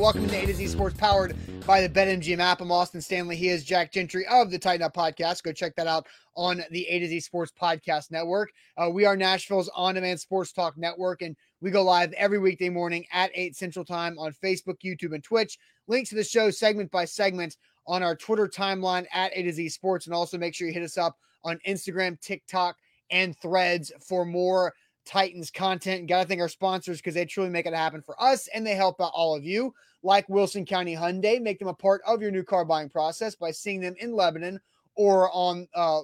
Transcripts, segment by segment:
Welcome to A to Z Sports, powered by the BetMGM app. I'm Austin Stanley. He is Jack Gentry of the Tighten Up Podcast. Go check that out on the A to Z Sports Podcast Network. Uh, we are Nashville's on-demand sports talk network, and we go live every weekday morning at 8 Central Time on Facebook, YouTube, and Twitch. Links to the show segment by segment on our Twitter timeline at A to Z Sports, and also make sure you hit us up on Instagram, TikTok, and Threads for more Titans content. Got to thank our sponsors because they truly make it happen for us and they help out all of you, like Wilson County Hyundai. Make them a part of your new car buying process by seeing them in Lebanon or on uh,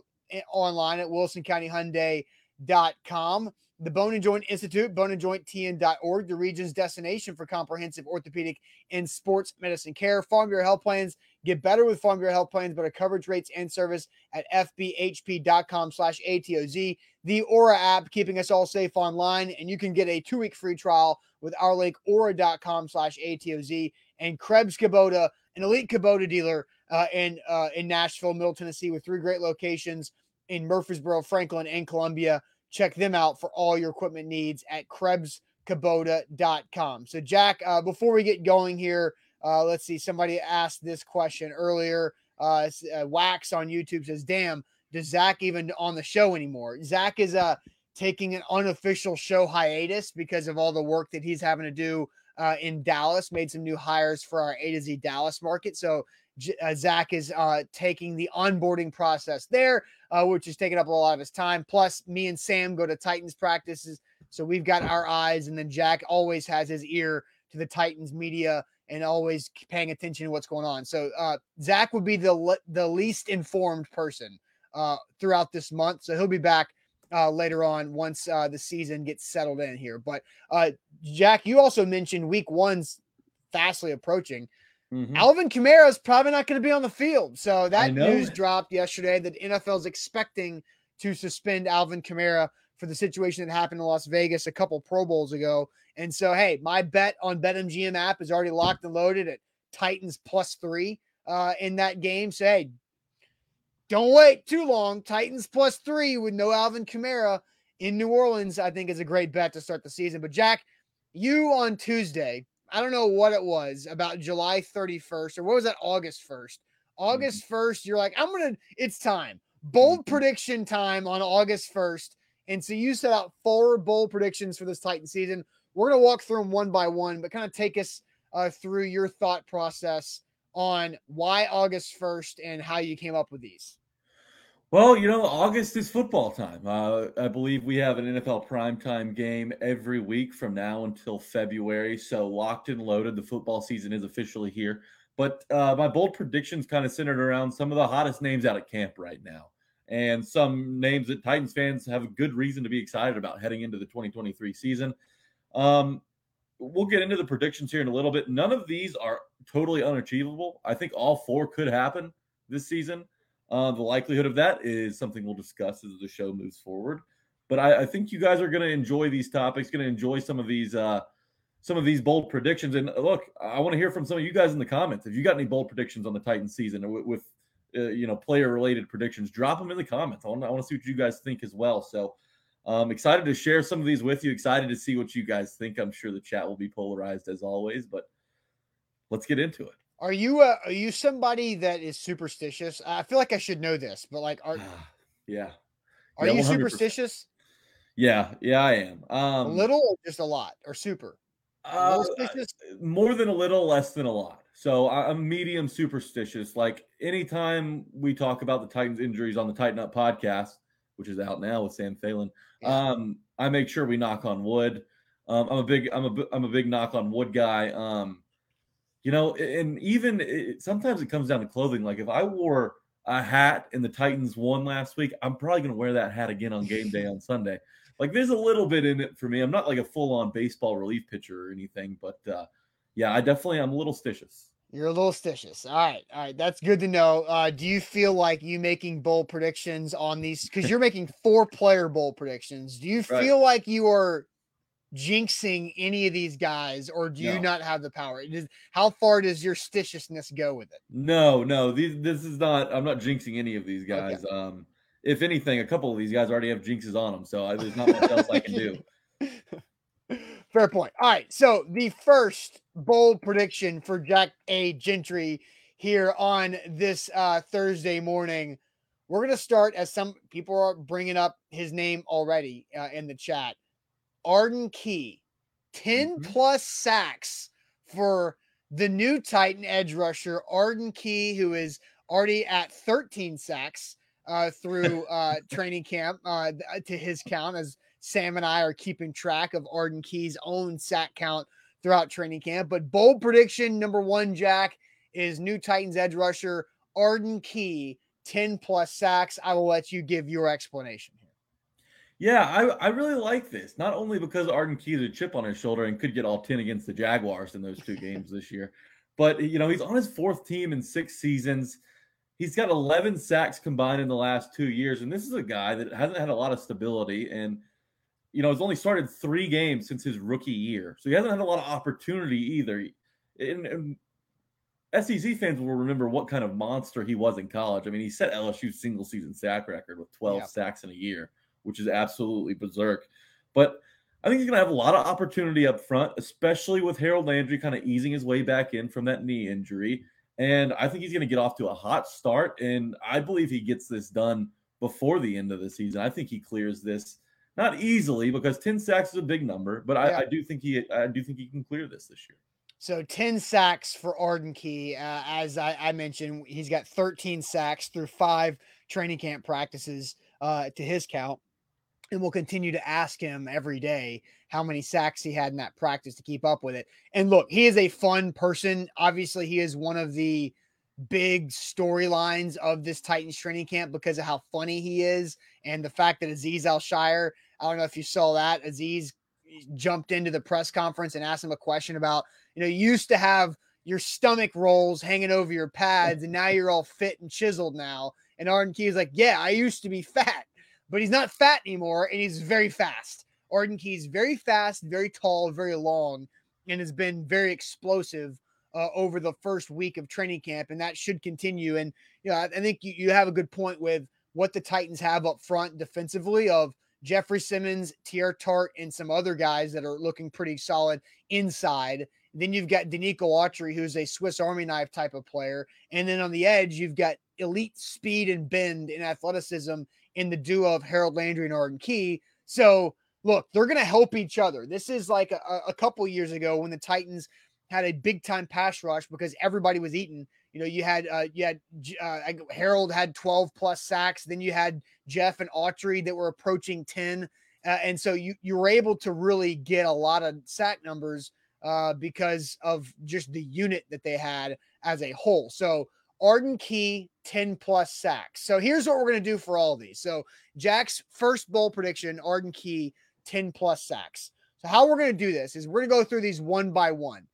online at wilsoncountyhyundai.com. The Bone and Joint Institute, boneandjointtn.org, the region's destination for comprehensive orthopedic and sports medicine care. Farm Bureau Health Plans get better with Farm Bureau Health Plans, better coverage rates and service at fbhp.com slash ATOZ. The Aura app, keeping us all safe online, and you can get a two-week free trial with our link, aura.com slash ATOZ. And Krebs Kubota, an elite Kubota dealer uh, in, uh, in Nashville, Middle Tennessee, with three great locations in Murfreesboro, Franklin, and Columbia. Check them out for all your equipment needs at KrebsKubota.com. So, Jack, uh, before we get going here, uh, let's see. Somebody asked this question earlier. Uh, uh, Wax on YouTube says, "Damn, does Zach even on the show anymore?" Zach is uh taking an unofficial show hiatus because of all the work that he's having to do uh, in Dallas. Made some new hires for our A to Z Dallas market, so uh, Zach is uh, taking the onboarding process there, uh, which is taking up a lot of his time. Plus, me and Sam go to Titans practices, so we've got our eyes, and then Jack always has his ear to the Titans media and always paying attention to what's going on. So uh, Zach would be the le- the least informed person uh, throughout this month, so he'll be back uh, later on once uh, the season gets settled in here. But uh, Jack, you also mentioned Week One's fastly approaching. Mm-hmm. Alvin Kamara is probably not going to be on the field. So that news dropped yesterday that NFL is expecting to suspend Alvin Kamara for the situation that happened in Las Vegas a couple Pro Bowls ago. And so, hey, my bet on BetMGM app is already locked and loaded at Titans plus three uh, in that game. So, hey, don't wait too long. Titans plus three with no Alvin Kamara in New Orleans, I think is a great bet to start the season. But, Jack, you on Tuesday I don't know what it was about July 31st or what was that August 1st. August 1st, mm-hmm. you're like, I'm gonna, it's time. Bold mm-hmm. prediction time on August 1st. And so you set out four bold predictions for this Titan season. We're gonna walk through them one by one, but kind of take us uh, through your thought process on why August 1st and how you came up with these. Well, you know, August is football time. Uh, I believe we have an NFL primetime game every week from now until February. So locked and loaded. The football season is officially here. But uh, my bold predictions kind of centered around some of the hottest names out at camp right now, and some names that Titans fans have a good reason to be excited about heading into the 2023 season. Um, we'll get into the predictions here in a little bit. None of these are totally unachievable. I think all four could happen this season. Uh, the likelihood of that is something we'll discuss as the show moves forward. But I, I think you guys are going to enjoy these topics, going to enjoy some of these uh, some of these bold predictions. And look, I want to hear from some of you guys in the comments. If you got any bold predictions on the Titans season with, with uh, you know player related predictions, drop them in the comments. I want, I want to see what you guys think as well. So I'm um, excited to share some of these with you. Excited to see what you guys think. I'm sure the chat will be polarized as always, but let's get into it. Are you uh, are you somebody that is superstitious? I feel like I should know this, but like, are yeah, are yeah, you 100%. superstitious? Yeah, yeah, I am. Um, a little, or just a lot, or super? Uh, more than a little, less than a lot. So I'm medium superstitious. Like anytime we talk about the Titans injuries on the Tighten Up podcast, which is out now with Sam Phelan, yeah. um, I make sure we knock on wood. Um, I'm a big, I'm a, I'm a big knock on wood guy. Um, you know, and even it, sometimes it comes down to clothing. Like if I wore a hat and the Titans won last week, I'm probably going to wear that hat again on game day on Sunday. Like there's a little bit in it for me. I'm not like a full on baseball relief pitcher or anything, but uh, yeah, I definitely am a little stitious. You're a little stitious. All right. All right. That's good to know. Uh, do you feel like you making bold predictions on these? Because you're making four player bold predictions. Do you feel right. like you are jinxing any of these guys, or do you not have the power? Is, how far does your stitiousness go with it? No, no. These, this is not. I'm not jinxing any of these guys. Okay. Um, if anything, a couple of these guys already have jinxes on them, so I, there's not much else I can do. Fair point. All right. So the first bold prediction for Jack A. Gentry here on this uh, Thursday morning. We're going to start as some people are bringing up his name already uh, in the chat. Arden Key, 10 mm-hmm. plus sacks for the new Titan edge rusher, Arden Key, who is already at 13 sacks uh, through uh, training camp uh, to his count, as Sam and I are keeping track of Arden Key's own sack count throughout training camp. But bold prediction number one, Jack, is new Titans edge rusher Arden Key, 10 plus sacks. I will let you give your explanation here. Yeah, I, I really like this. Not only because Arden Key has a chip on his shoulder and could get all 10 against the Jaguars in those two games this year, but you know, he's on his fourth team in six seasons. He's got 11 sacks combined in the last two years. And this is a guy that hasn't had a lot of stability and, you know, has only started three games since his rookie year. So he hasn't had a lot of opportunity either. And, and SEC fans will remember what kind of monster he was in college. I mean, he set LSU's single season sack record with 12 yeah. sacks in a year, which is absolutely berserk. But I think he's going to have a lot of opportunity up front, especially with Harold Landry kind of easing his way back in from that knee injury. And I think he's going to get off to a hot start. And I believe he gets this done before the end of the season. I think he clears this not easily because 10 sacks is a big number, but I, yeah. I do think he I do think he can clear this this year. So 10 sacks for Arden Key. Uh, as I, I, mentioned, he's got 13 sacks through five training camp practices uh, to his count. And we'll continue to ask him every day how many sacks he had in that practice to keep up with it. And look, he is a fun person. Obviously, he is one of the big storylines of this Titans training camp because of how funny he is and the fact that Azeez Al-Shaair, I don't know if you saw that, Azeez jumped into the press conference and asked him a question about, you know, you used to have your stomach rolls hanging over your pads and now you're all fit and chiseled now. And Arden Key is like, yeah, I used to be fat, but he's not fat anymore and he's very fast. Arden Key is very fast, very tall, very long, and has been very explosive uh, over the first week of training camp, and that should continue. And you know, I, I think you, you have a good point with what the Titans have up front defensively of Jeffrey Simmons, Teair Tart, and some other guys that are looking pretty solid inside. Then you've got Denico Autry, who's a Swiss Army knife type of player. And then on the edge, you've got elite speed and bend and athleticism in the duo of Harold Landry and Arden Key. So look, they're going to help each other. This is like a, a couple years ago when the Titans had a big time pass rush because everybody was eating. You know, you had uh, you had uh, Harold had 12 plus sacks. Then you had Jeff and Autry that were approaching 10, uh, and so you you were able to really get a lot of sack numbers uh, because of just the unit that they had as a whole. So Arden Key 10 plus sacks. So here's what we're to do for all these. So Jack's first bowl prediction: Arden Key 10 plus sacks. So, how we're to do this is we're to go through these one by one.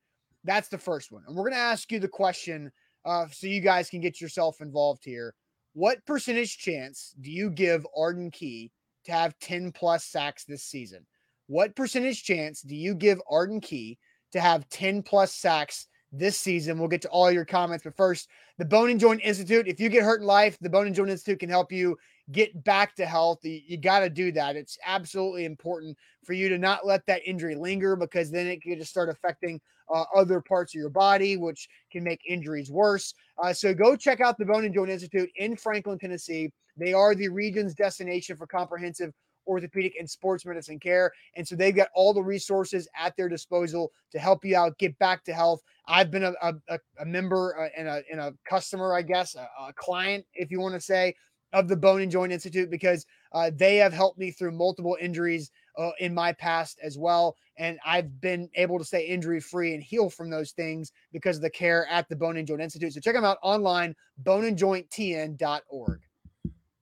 That's the first one. And we're to ask you the question uh, so you guys can get yourself involved here. What percentage chance do you give Arden Key to have 10 plus sacks this season? What percentage chance do you give Arden Key to have 10 plus sacks this season? We'll get to all your comments, but first, the Bone and Joint Institute. If you get hurt in life, the Bone and Joint Institute can help you get back to health. You, you got to do that. It's absolutely important for you to not let that injury linger because then it could just start affecting uh, other parts of your body, which can make injuries worse. Uh, so go check out the Bone and Joint Institute in Franklin, Tennessee. They are the region's destination for comprehensive orthopedic and sports medicine care. And so they've got all the resources at their disposal to help you out, get back to health. I've been a, a, a member uh, and, a, and a customer, I guess, a, a client, if you want to say, of the Bone and Joint Institute because uh, they have helped me through multiple injuries uh, in my past as well. And I've been able to stay injury free and heal from those things because of the care at the Bone and Joint Institute. So check them out online, boneandjointtn.org.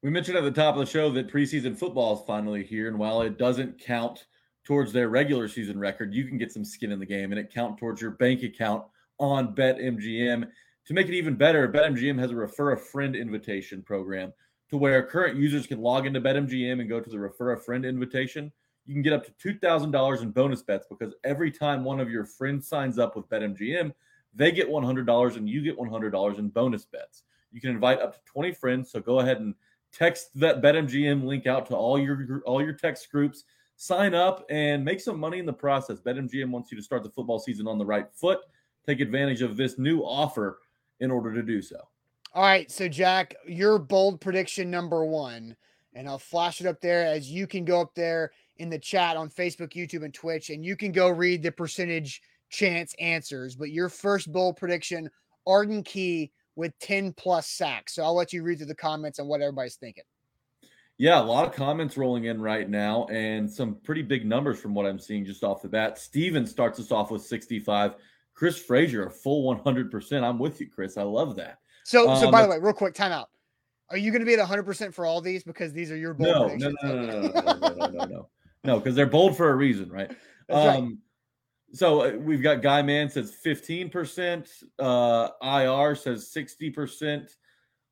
We mentioned at the top of the show that preseason football is finally here. And while it doesn't count towards their regular season record, you can get some skin in the game and it count towards your bank account on BetMGM. To make it even better, BetMGM has a refer a friend invitation program to where current users can log into BetMGM and go to the refer a friend invitation. You can get up to $2,000 in bonus bets because every time one of your friends signs up with BetMGM, they get $100 and you get $100 in bonus bets. You can invite up to 20 friends, so go ahead and text that BetMGM link out to all your all your text groups. sign up and make some money in the process. BetMGM wants you to start the football season on the right foot. Take advantage of this new offer in order to do so. All right. So, Jack, your bold prediction number one, and I'll flash it up there as you can go up there in the chat on Facebook, YouTube, and Twitch, and you can go read the percentage chance answers. But your first bold prediction, Arden Key with 10 plus sacks. So I'll let you read through the comments on what everybody's thinking. Yeah, a lot of comments rolling in right now and some pretty big numbers from what I'm seeing just off the bat. Steven starts us off with 65. Chris Frazier, a full 100%. I'm with you, Chris. I love that. So, um, so by the way, real quick, timeout. Are you going to be at 100% for all these because these are your bold no, no, no, no, no, no, no, no, no, no, no, because they're bold for a reason, right? um, right. So uh, we've got Guy Man says 15%, uh, IR says 60%,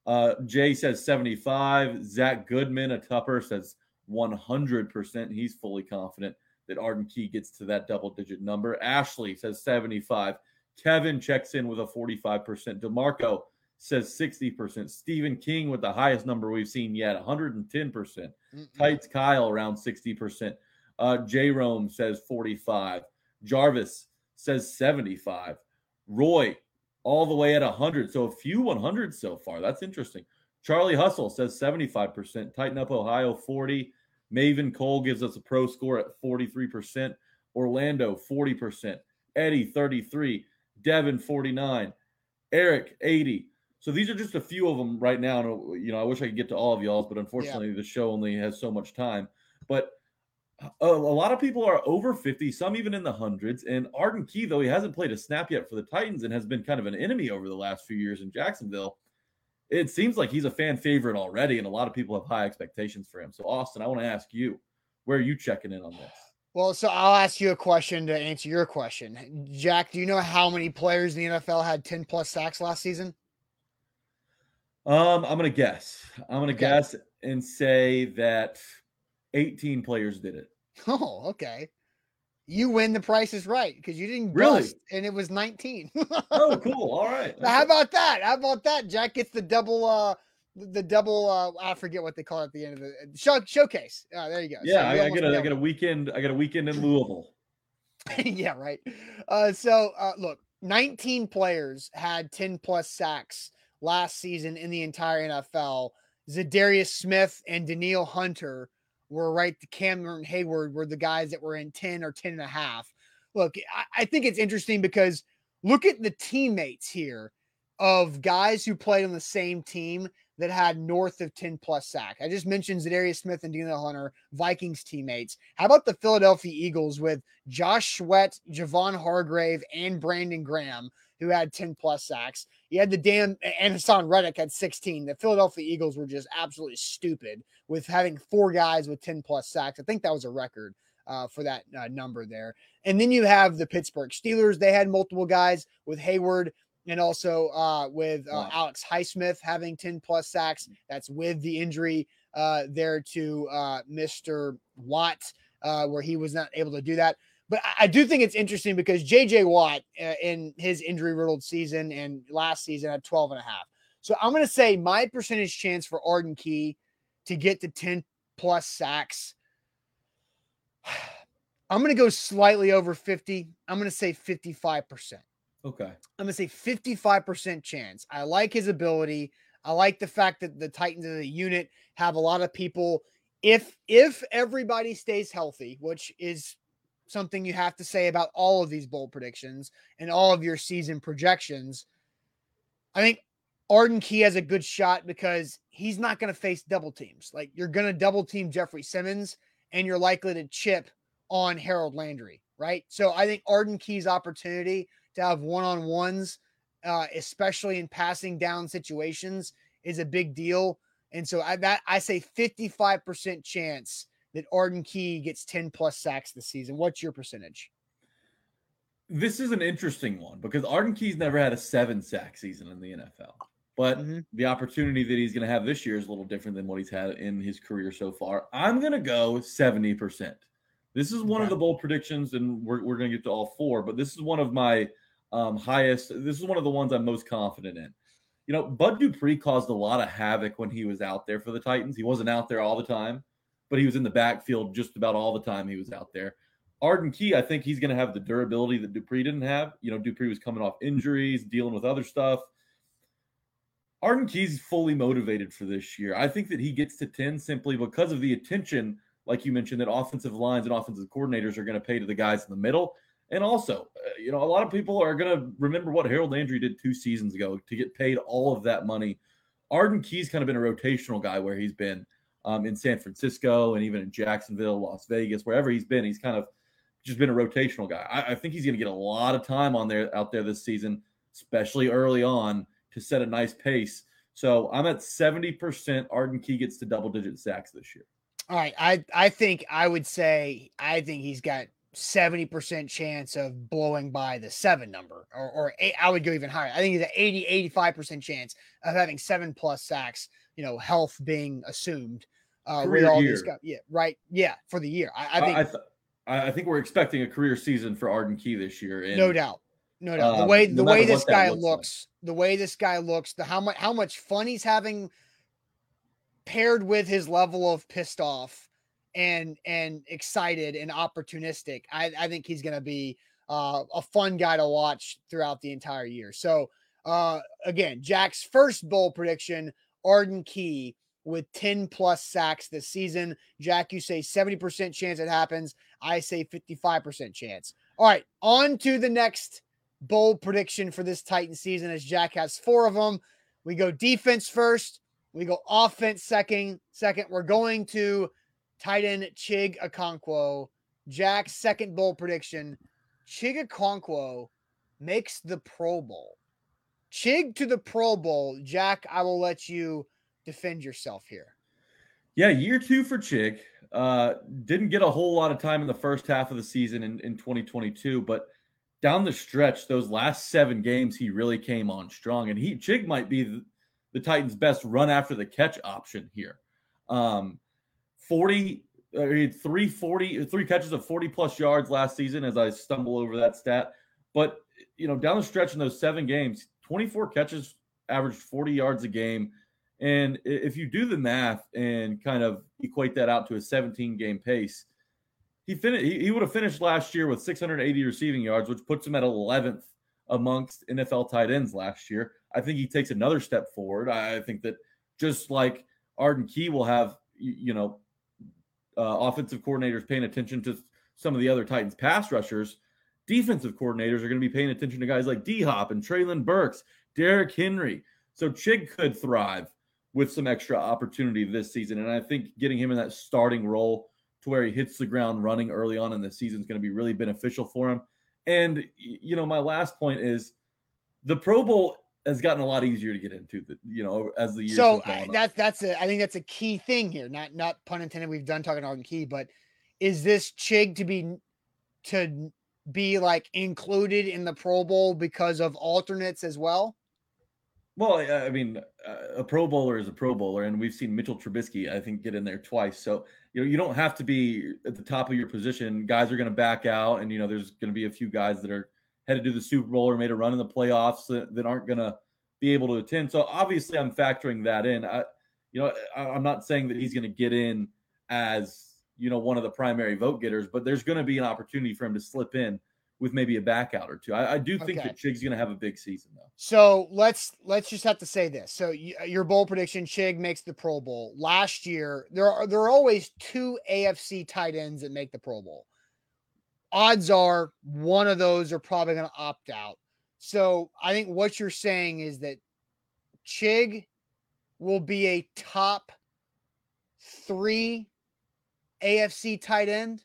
uh, Jay says 75. Zach Goodman, a Tupper, says 100%. He's fully confident that Arden Key gets to that double digit number. Ashley says 75. Kevin checks in with a 45%. DeMarco says 60%. Stephen King with the highest number we've seen yet, 110%. Mm-mm. Tights Kyle around 60%. Uh, J Rome says 45. Jarvis says 75. Roy all the way at 100. So a few 100 so far. That's interesting. Charlie Hustle says 75%. Tighten up Ohio 40. Maven Cole gives us a pro score at 43%. Orlando 40%. Eddie 33. Devin 49. Eric 80. So these are just a few of them right now. And, uh, you know, I wish I could get to all of y'all's, but unfortunately, yeah. the show only has so much time. But uh, a, a, lot of people are over 50, some even in the hundreds. And Arden Key, though he hasn't played a snap yet for the Titans and has been kind of an enemy over the last few years in Jacksonville, it seems like he's a fan favorite already, and a lot of people have high expectations for him. So, Austin, I want to ask you, where are you checking in on this? Well, so I'll ask you a question to answer your question. Jack, do you know how many players in the NFL had 10 plus sacks last season? Um, I'm gonna guess. I'm gonna okay. guess and say that 18 players did it. Oh, okay. You win the price is right because you didn't really, and it was 19. oh, cool. All right. Okay. How about that? How about that? Jack gets the double uh the double uh I forget what they call it at the end of the show, showcase. Uh, there you go. Yeah, so I, I get a I get a weekend I got a weekend in Louisville. yeah, right. Uh so uh look, 19 players had 10 plus sacks last season in the entire NFL. Za'Darius Smith and Danielle Hunter were right. The Cameron Heyward were the guys that were in 10 or 10 and a half. Look, I, I think it's interesting because look at the teammates here of guys who played on the same team that had north of 10 plus sack. I just mentioned Za'Darius Smith and Danielle Hunter, Vikings teammates. How about the Philadelphia Eagles with Josh Sweat, Javon Hargrave, and Brandon Graham, who had 10 plus sacks? You had the damn and Haason Reddick had 16. The Philadelphia Eagles were just absolutely stupid with having four guys with 10 plus sacks. I think that was a record uh, for that uh, number there. And then you have the Pittsburgh Steelers. They had multiple guys with Heyward and also uh, with uh, wow. Alex Highsmith having 10 plus sacks. That's with the injury uh, there to uh, Mr. Watt, where he was not able to do that. But I do think it's interesting because JJ Watt uh, in his injury riddled season and last season had 12 and a half. So I'm going to say my percentage chance for Arden Key to get to 10 plus sacks. I'm going to go slightly over 50. I'm going to say 55%. Okay. I'm going to say 55% chance. I like his ability. I like the fact that the Titans as a unit have a lot of people if if everybody stays healthy, which is something you have to say about all of these bold predictions and all of your season projections. I think Arden Key has a good shot because he's not going to face double teams. Like you're going to double team Jeffrey Simmons and you're likely to chip on Harold Landry, right? So I think Arden Key's opportunity to have one on ones, uh, especially in passing down situations, is a big deal. And so I that I say 55% chance that Arden Key gets 10 plus sacks this season. What's your percentage? This is an interesting one because Arden Key's never had a seven sack season in the NFL. But mm-hmm. the opportunity that he's going to have this year is a little different than what he's had in his career so far. I'm going to go 70%. This is one of the bold predictions, and we're, we're going to get to all four, but this is one of my um, highest. This is one of the ones I'm most confident in. You know, Bud Dupree caused a lot of havoc when he was out there for the Titans. He wasn't out there all the time, but he was in the backfield just about all the time he was out there. Arden Key, I think he's going to have the durability that Dupree didn't have. You know, Dupree was coming off injuries, dealing with other stuff. Arden Key's fully motivated for this year. I think that he gets to 10 simply because of the attention, like you mentioned, that offensive lines and offensive coordinators are going to pay to the guys in the middle. And also, uh, you know, a lot of people are going to remember what Harold Landry did two seasons ago to get paid all of that money. Arden Key's kind of been a rotational guy where he's been um, in San Francisco and even in Jacksonville, Las Vegas, wherever he's been. He's kind of just been a rotational guy. I, I think he's going to get a lot of time on there out there this season, especially early on to set a nice pace. So I'm at 70%. Arden Key gets to double digit sacks this year. All right. I, I think I would say I think he's got 70% chance of blowing by the seven number, or, or eight, I would go even higher. I think he's an 80, 85% chance of having seven plus sacks, you know, health being assumed. Uh, with all year. these guys. Yeah, right. Yeah, for the year. I, I think I, th- I, think we're expecting a career season for Arden Key this year. And, no doubt. No doubt. The um, way the no way this guy looks, looks like. the way this guy looks, the how much how much fun he's having paired with his level of pissed off and and excited and opportunistic. I, I think he's gonna be uh, a fun guy to watch throughout the entire year. So uh, again, Jack's first bowl prediction, Arden Key with 10 plus sacks this season. Jack, you say 70% chance it happens. I say 55% chance. All right, on to the next bold prediction for this Titan season as Jack has four of them. We go defense first. We go offense second. Second, we're going to Titan Chig Okonkwo. Jack's second bold prediction. Chig Okonkwo makes the Pro Bowl. Chig to the Pro Bowl. Jack, I will let you defend yourself here. Yeah, year two for Chig. Uh, didn't get a whole lot of time in the first half of the season in, in 2022, but down the stretch, those last seven games, he really came on strong. And he Chig might be the, the Titans' best run after the catch option here. Um, 40, uh, three 40, three catches of 40 plus yards last season as I stumble over that stat. But, you know, down the stretch in those seven games, 24 catches, averaged 40 yards a game. And if you do the math and kind of equate that out to a 17 game pace, he finished. He, he would have finished last year with 680 receiving yards, which puts him at 11th amongst NFL tight ends last year. I think he takes another step forward. I think that just like Arden Key will have, you know, uh, offensive coordinators paying attention to some of the other Titans pass rushers, defensive coordinators are going to be paying attention to guys like D Hop and Treylon Burks, Derrick Henry. So Chig could thrive with some extra opportunity this season. And I think getting him in that starting role to where he hits the ground running early on in the season is going to be really beneficial for him. And you know, my last point is the Pro Bowl has gotten a lot easier to get into. The you know as the years. So that's that's a I think that's a key thing here. Not not pun intended. We've done talking Arden Key, but is this Chig to be to be like included in the Pro Bowl because of alternates as well? Well, I mean, uh, a Pro Bowler is a Pro Bowler, and we've seen Mitchell Trubisky, I think, get in there twice. So you know, you don't have to be at the top of your position. Guys are going to back out, and you know, there's going to be a few guys that are headed to the Super Bowl or made a run in the playoffs that, that aren't going to be able to attend. So obviously, I'm factoring that in. I, you know, I, I'm not saying that he's going to get in as you know one of the primary vote getters, but there's going to be an opportunity for him to slip in with maybe a back out or two. I, I do think okay. that Chig's going to have a big season though. So let's let's just have to say this. So uh, your bowl prediction: Chig makes the Pro Bowl. Last year, there are there are always two AFC tight ends that make the Pro Bowl. Odds are one of those are probably going to opt out. So I think what you're saying is that Chig will be a top three AFC tight end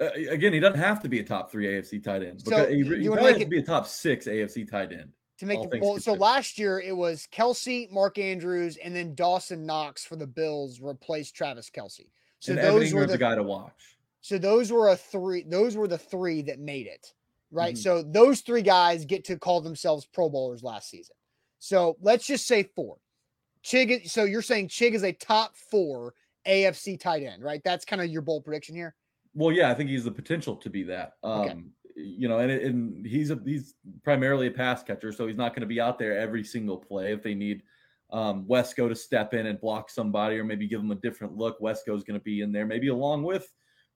uh, again, he doesn't have to be a top three AFC tight end. So he, he probably has it, to be a top six AFC tight end. To make the well, so last year it was Kelce, Mark Andrews, and then Dawson Knox for the Bills replaced Travis Kelce. So and those were the, the, guy to watch. So those were a three. Those were the three that made it. Right. Mm-hmm. So those three guys get to call themselves Pro Bowlers last season. So let's just say four. Chig. So you're saying Chig is a top four AFC tight end, right? That's kind of your bold prediction here. Well, yeah, I think he's the potential to be that. Um, okay. You know, and and he's a he's primarily a pass catcher, so he's not going to be out there every single play. If they need um, Wesco to step in and block somebody, or maybe give them a different look. Wesco is going to be in there, maybe along with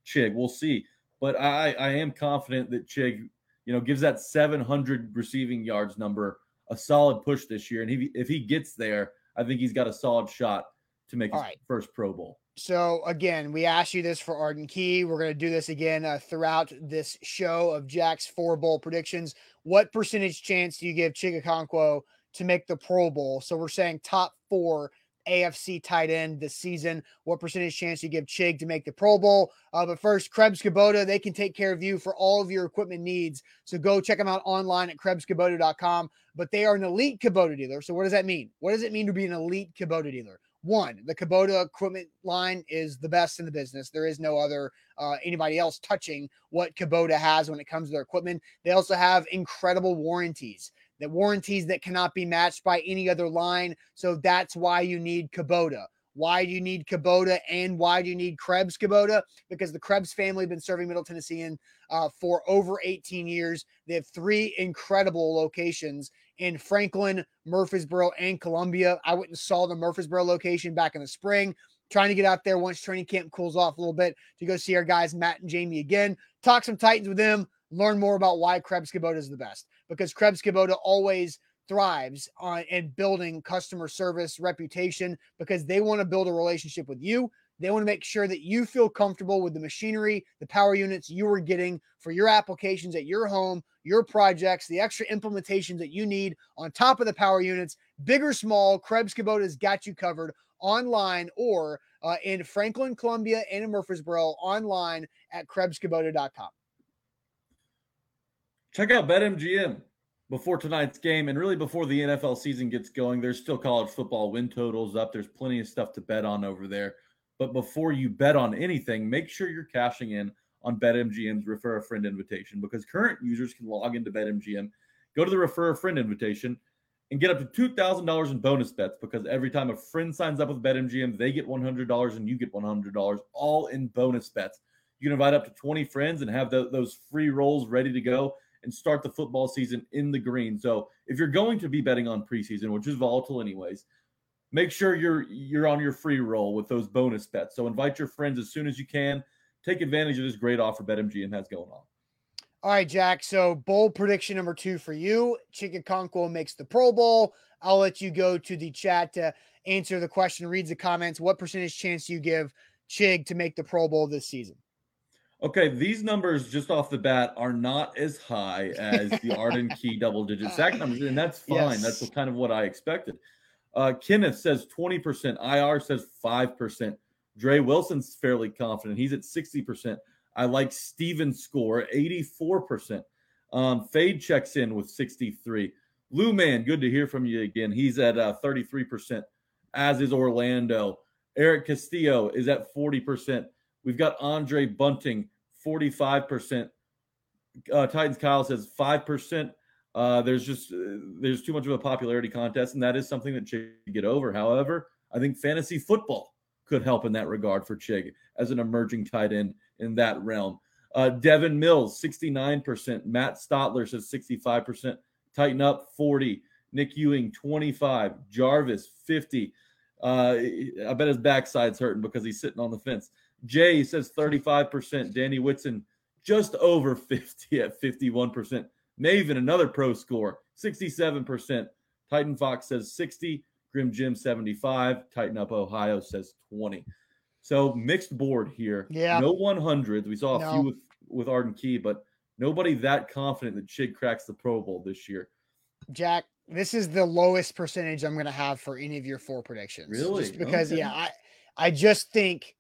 Chig. We'll see. But I, I am confident that Chig, you know, gives that 700 receiving yards number a solid push this year. And if he, if he gets there, I think he's got a solid shot to make his right. first Pro Bowl. So again, we asked you this for Arden Key. We're going to do this again uh, throughout this show of Jack's four bowl predictions. What percentage chance do you give Chig Okonkwo to make the Pro Bowl? So we're saying top four AFC tight end this season. What percentage chance do you give Chig to make the Pro Bowl? Uh, but first, Krebs Kubota, they can take care of you for all of your equipment needs. So go check them out online at KrebsKubota.com. But they are an elite Kubota dealer. So what does that mean? What does it mean to be an elite Kubota dealer? One, the Kubota equipment line is the best in the business. There is no other uh, anybody else touching what Kubota has when it comes to their equipment. They also have incredible warranties, that warranties that cannot be matched by any other line. So that's why you need Kubota. Why do you need Kubota and why do you need Krebs Kubota? Because the Krebs family have been serving Middle Tennessean uh, for over 18 years. They have three incredible locations in Franklin, Murfreesboro, and Columbia. I went and saw the Murfreesboro location back in the spring. Trying to get out there once training camp cools off a little bit to go see our guys, Matt and Jamie, again. Talk some Titans with them, learn more about why Krebs Kubota is the best. Because Krebs Kubota always thrives on and building customer service reputation because they want to build a relationship with you. They want to make sure that you feel comfortable with the machinery, the power units you are getting for your applications at your home, your projects, the extra implementations that you need on top of the power units, big or small. Krebs Kubota's got you covered online or uh, in Franklin, Columbia, and in Murfreesboro online at KrebsKubota.com. Check out BetMGM before tonight's game and really before the NFL season gets going. There's still college football win totals up. There's plenty of stuff to bet on over there. But before you bet on anything, make sure you're cashing in on BetMGM's Refer a Friend invitation because current users can log into BetMGM, go to the Refer a Friend invitation, and get up to $2,000 in bonus bets because every time a friend signs up with BetMGM, they get $100 and you get $100, all in bonus bets. You can invite up to 20 friends and have the, those free rolls ready to go and start the football season in the green. So if you're going to be betting on preseason, which is volatile anyways, make sure you're you're on your free roll with those bonus bets. So invite your friends as soon as you can. Take advantage of this great offer BetMGM has going on. All right, Jack. So bold prediction number two for you: Chig Okonkwo makes the Pro Bowl. I'll let you go to the chat to answer the question. Reads the comments. What percentage chance do you give Chig to make the Pro Bowl this season? Okay, these numbers just off the bat are not as high as the Arden Key double digit sack numbers, and that's fine. Yes. That's kind of what I expected. Uh, Kenneth says 20%. IR says 5%. Dre Wilson's fairly confident. He's at 60%. I like Steven's score, 84%. Um, Fade checks in with 63. Lou Man, good to hear from you again. He's at uh, 33%, as is Orlando. Eric Castillo is at 40%. We've got Andre Bunting, 45%. Uh, Titans Kyle says 5%. Uh, there's just uh, there's too much of a popularity contest, and that is something that Chig get over. However, I think fantasy football could help in that regard for Chig as an emerging tight end in that realm. Uh, Devin Mills, 69%. Matt Stotler says 65%. Tighten up, 40. Nick Ewing, 25. Jarvis, 50. Uh, I bet his backside's hurting because he's sitting on the fence. Jay says 35%. Danny Whitson, just over 50 at 51%. Maven, another pro score, 67%. Titan Fox says 60. Grim Jim 75. Tighten Up Ohio says 20. So mixed board here. Yeah. No 100s. We saw a no. few with, with Arden Key, but nobody that confident that Chig cracks the Pro Bowl this year. Jack, this is the lowest percentage I'm going to have for any of your four predictions. Really? Just because, okay. yeah, I, I just think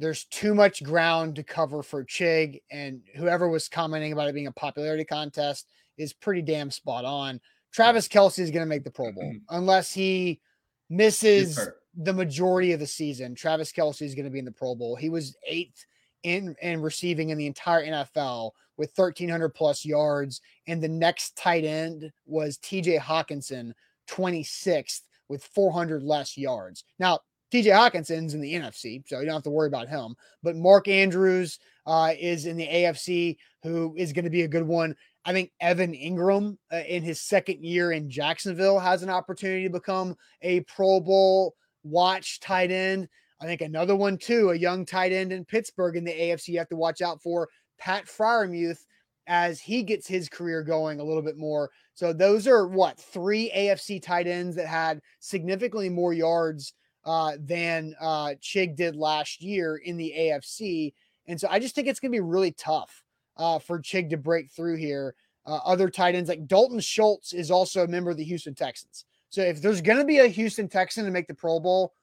there's too much ground to cover for Chig, and whoever was commenting about it being a popularity contest is pretty damn spot on. Travis Kelce is going to make the Pro Bowl unless he misses the majority of the season. Travis Kelce is going to be in the Pro Bowl. He was eighth in in receiving in the entire NFL with 1,300 plus yards, and the next tight end was T.J. Hockenson, 26th with 400 less yards. Now TJ Hockenson's in the NFC, so you don't have to worry about him. But Mark Andrews uh, is in the AFC, who is going to be a good one. I think Evan Engram uh, in his second year in Jacksonville has an opportunity to become a Pro Bowl watch tight end. I think another one too, a young tight end in Pittsburgh in the AFC you have to watch out for, Pat Freiermuth, as he gets his career going a little bit more. So those are what three AFC tight ends that had significantly more yards uh, than uh, Chig did last year in the AFC. And so I just think it's going to be really tough uh, for Chig to break through here. Uh, other tight ends like Dalton Schultz is also a member of the Houston Texans. So if there's going to be a Houston Texan to make the Pro Bowl,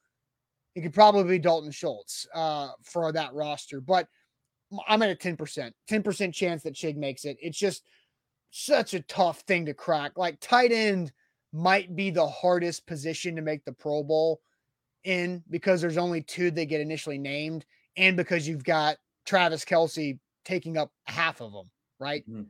it could probably be Dalton Schultz uh, for that roster. But I'm at a 10%, 10% chance that Chig makes it. It's just such a tough thing to crack. Like tight end might be the hardest position to make the Pro Bowl in because there's only two that get initially named, and because you've got Travis Kelce taking up half of them, right? Mm-hmm.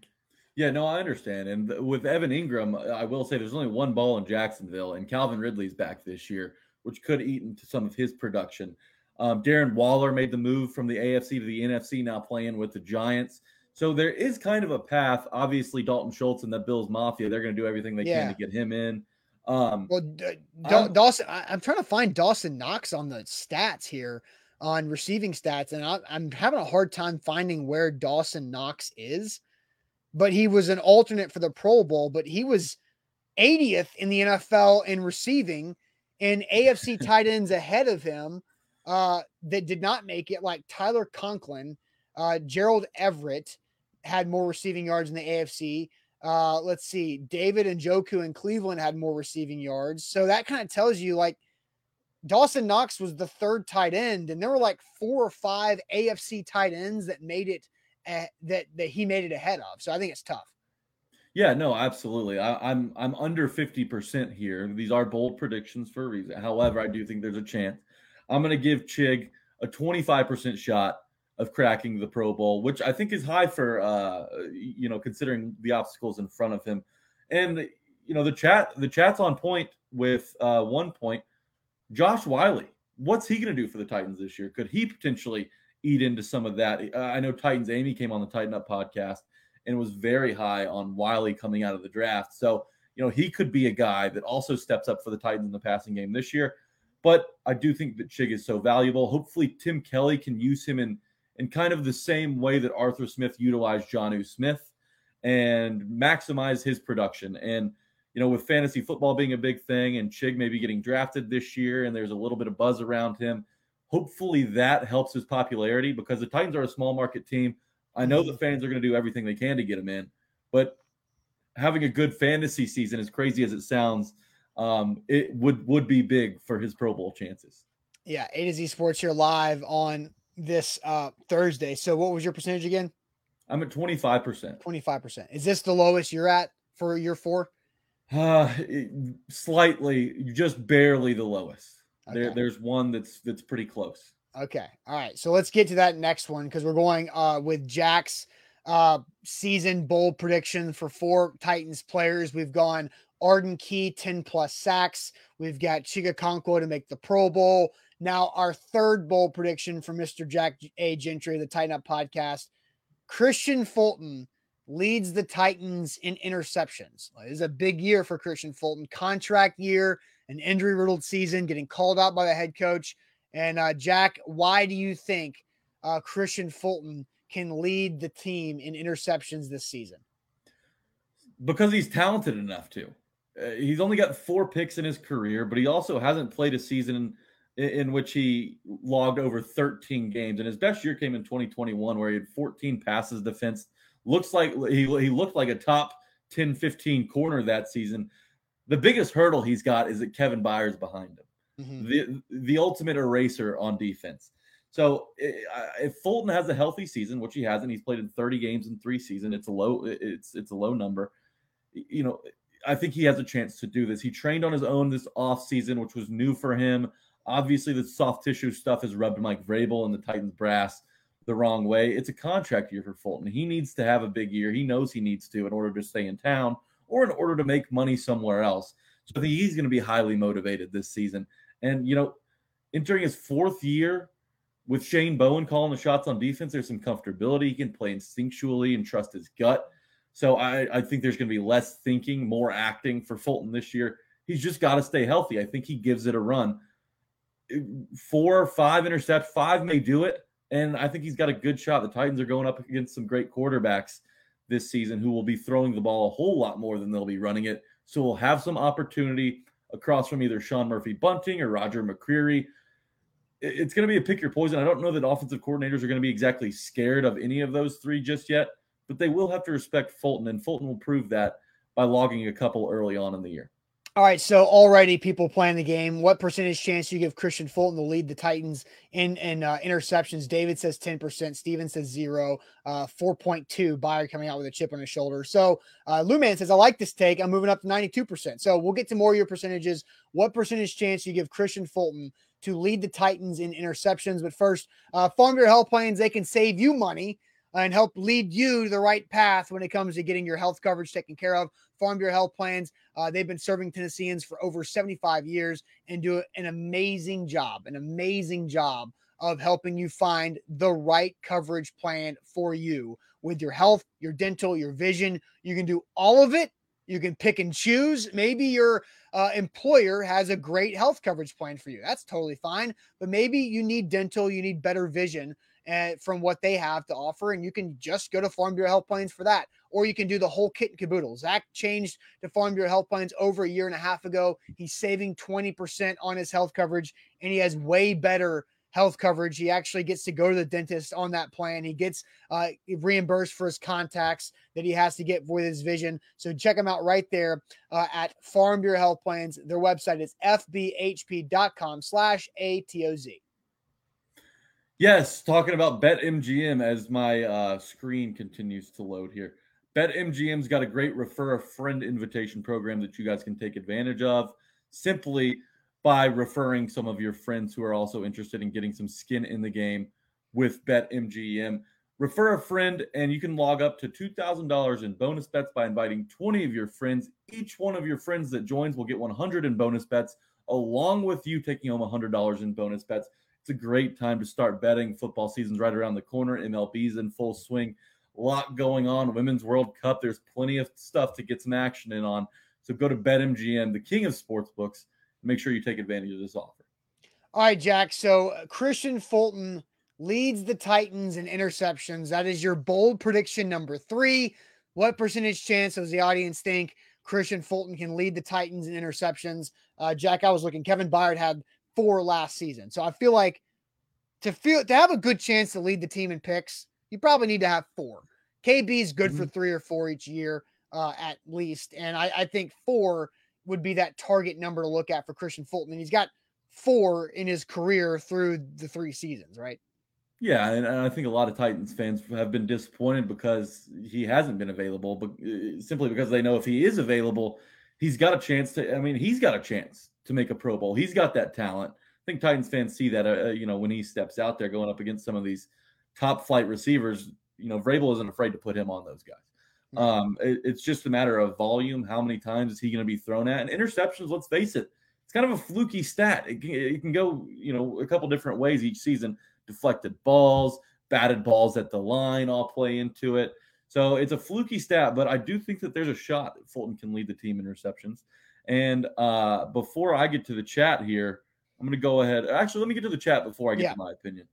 Yeah, no, I understand. And with Evan Engram, I will say there's only one ball in Jacksonville, and Calvin Ridley's back this year, which could eat into some of his production. Um, Darren Waller made the move from the AFC to the NFC, now playing with the Giants. So there is kind of a path. Obviously, Dalton Schultz and the Bills Mafia, they're going to do everything they yeah. can to get him in. Um, well, Dawson, I, am trying to find Dawson Knox on the stats here on receiving stats, and I, I'm having a hard time finding where Dawson Knox is. But he was an alternate for the Pro Bowl, but he was 80th in the NFL in receiving, and AFC tight ends ahead of him uh, that did not make it, like Tyler Conklin, uh, Gerald Everett had more receiving yards in the AFC. Uh, let's see, David Njoku in Cleveland had more receiving yards. So that kind of tells you like Dawson Knox was the third tight end, and there were like four or five AFC tight ends that made it uh, that that he made it ahead of. So I think it's tough. Yeah, no, absolutely. I, I'm I'm under fifty percent here. These are bold predictions for a reason. However, I do think there's a chance. I'm going to give Chig a 25% shot of cracking the Pro Bowl, which I think is high for uh, you know considering the obstacles in front of him. And you know the chat the chat's on point with uh, one point. Josh Whyle, what's he going to do for the Titans this year? Could he potentially eat into some of that? Uh, I know Titans Amy came on the Tighten Up podcast and was very high on Whyle coming out of the draft. So you know he could be a guy that also steps up for the Titans in the passing game this year. But I do think that Chig is so valuable. Hopefully, Tim Kelly can use him in in kind of the same way that Arthur Smith utilized Jonnu Smith and maximize his production. And you know, with fantasy football being a big thing and Chig maybe getting drafted this year, and there's a little bit of buzz around him. Hopefully, that helps his popularity because the Titans are a small market team. I know the fans are going to do everything they can to get him in, but having a good fantasy season, as crazy as it sounds, um, it would would be big for his Pro Bowl chances. Yeah, A to Z Sports here live on this uh, Thursday. So, what was your percentage again? I'm at 25 percent. 25 percent. Is this the lowest you're at for year four? Uh, slightly, just barely the lowest. Okay. There, there's one that's that's pretty close. Okay. All right. So let's get to that next one because we're going uh, with Jack's uh, season bowl prediction for four Titans players. We've gone Arden Key, 10 plus sacks. We've got Chig Okonkwo to make the Pro Bowl. Now, our third bowl prediction for Mr. Jack A. Gentry, the Tighten Up podcast Kristian Fulton leads the Titans in interceptions. It is a big year for Kristian Fulton, contract year, an injury riddled season, getting called out by the head coach. And uh, Jack, why do you think uh, Kristian Fulton can lead the team in interceptions this season? Because he's talented enough to. Uh, he's only got four picks in his career, but he also hasn't played a season in, in, which he logged over 13 games. And his best year came in 2021, where he had 14 passes defense. Looks like he, he looked like a top 10, 15 corner that season. The biggest hurdle he's got is that Kevin Byard behind him, mm-hmm. the the ultimate eraser on defense. So if Fulton has a healthy season, which he hasn't, he's played in 30 games in three seasons. It's a low, it's it's a low number. You know, I think he has a chance to do this. He trained on his own this off season, which was new for him. Obviously, the soft tissue stuff has rubbed Mike Vrabel and the Titans brass the wrong way. It's a contract year for Fulton. He needs to have a big year. He knows he needs to in order to stay in town or in order to make money somewhere else. So I think he's going to be highly motivated this season. And, you know, entering his fourth year with Shane Bowen calling the shots on defense, there's some comfortability. He can play instinctually and trust his gut. So I, I think there's going to be less thinking, more acting for Fulton this year. He's just got to stay healthy. I think he gives it a run. Four, five intercept, five may do it. And I think he's got a good shot. The Titans are going up against some great quarterbacks this season who will be throwing the ball a whole lot more than they'll be running it. So we'll have some opportunity across from either Sean Murphy Bunting or Roger McCreary. It's going to be a pick your poison. I don't know that offensive coordinators are going to be exactly scared of any of those three just yet, but they will have to respect Fulton, and Fulton will prove that by logging a couple early on in the year. All right, so already people playing the game. What percentage chance do you give Kristian Fulton to lead the Titans in in uh, interceptions? David says ten percent. Steven says zero. Uh, Four point two. Byard coming out with a chip on his shoulder. So uh, Man says I like this take. I'm moving up to ninety two percent. So we'll get to more of your percentages. What percentage chance do you give Kristian Fulton to lead the Titans in interceptions? But first, uh, Farm Bureau Health Plans they can save you money and help lead you to the right path when it comes to getting your health coverage taken care of. Farm Bureau Health Plans, uh, they've been serving Tennesseans for over 75 years and do an amazing job, an amazing job of helping you find the right coverage plan for you with your health, your dental, your vision. You can do all of it. You can pick and choose. Maybe your uh, employer has a great health coverage plan for you. That's totally fine. But maybe you need dental, you need better vision and from what they have to offer. And you can just go to Farm Bureau Health Plans for that. Or you can do the whole kit and caboodle. Zach changed to Farm Bureau Health Plans over a year and a half ago. He's saving 20% on his health coverage, and he has way better health coverage. He actually gets to go to the dentist on that plan. He gets uh, reimbursed for his contacts that he has to get with his vision. So check him out right there uh, at Farm Bureau Health Plans. Their website is fbhp.com slash ATOZ. Yes, talking about BetMGM as my uh, screen continues to load here. BetMGM's got a great refer a friend invitation program that you guys can take advantage of simply by referring some of your friends who are also interested in getting some skin in the game with BetMGM. Refer a friend, and you can log up to $2,000 in bonus bets by inviting 20 of your friends. Each one of your friends that joins will get 100 in bonus bets, along with you taking home $100 in bonus bets. It's a great time to start betting. Football season's right around the corner. MLB's in full swing. A lot going on. Women's World Cup. There's plenty of stuff to get some action in on. So go to BetMGM, the king of sports books. And make sure you take advantage of this offer. All right, Jack. So Kristian Fulton leads the Titans in interceptions. That is your bold prediction number three. What percentage chance does the audience think Kristian Fulton can lead the Titans in interceptions? Uh, Jack, I was looking. Kevin Byard had four last season. So I feel like to feel to have a good chance to lead the team in picks, you probably need to have four. KB is good mm-hmm. for three or four each year, uh, at least. And I, I think four would be that target number to look at for Kristian Fulton. And he's got four in his career through the three seasons, right? Yeah, and, I think a lot of Titans fans have been disappointed because he hasn't been available, but uh, simply because they know if he is available, he's got a chance to. I mean, he's got a chance to make a Pro Bowl. He's got that talent. I think Titans fans see that. Uh, uh, you know, when he steps out there going up against some of these top flight receivers, you know, Vrabel isn't afraid to put him on those guys. Um, it, it's just a matter of volume. How many times is he going to be thrown at? And interceptions, let's face it, it's kind of a fluky stat. It can, it can go, you know, a couple different ways each season. Deflected balls, batted balls at the line all play into it. So it's a fluky stat, but I do think that there's a shot that Fulton can lead the team in receptions. And uh, before I get to the chat here, I'm going to go ahead. Actually, let me get to the chat before I get yeah. to my opinion.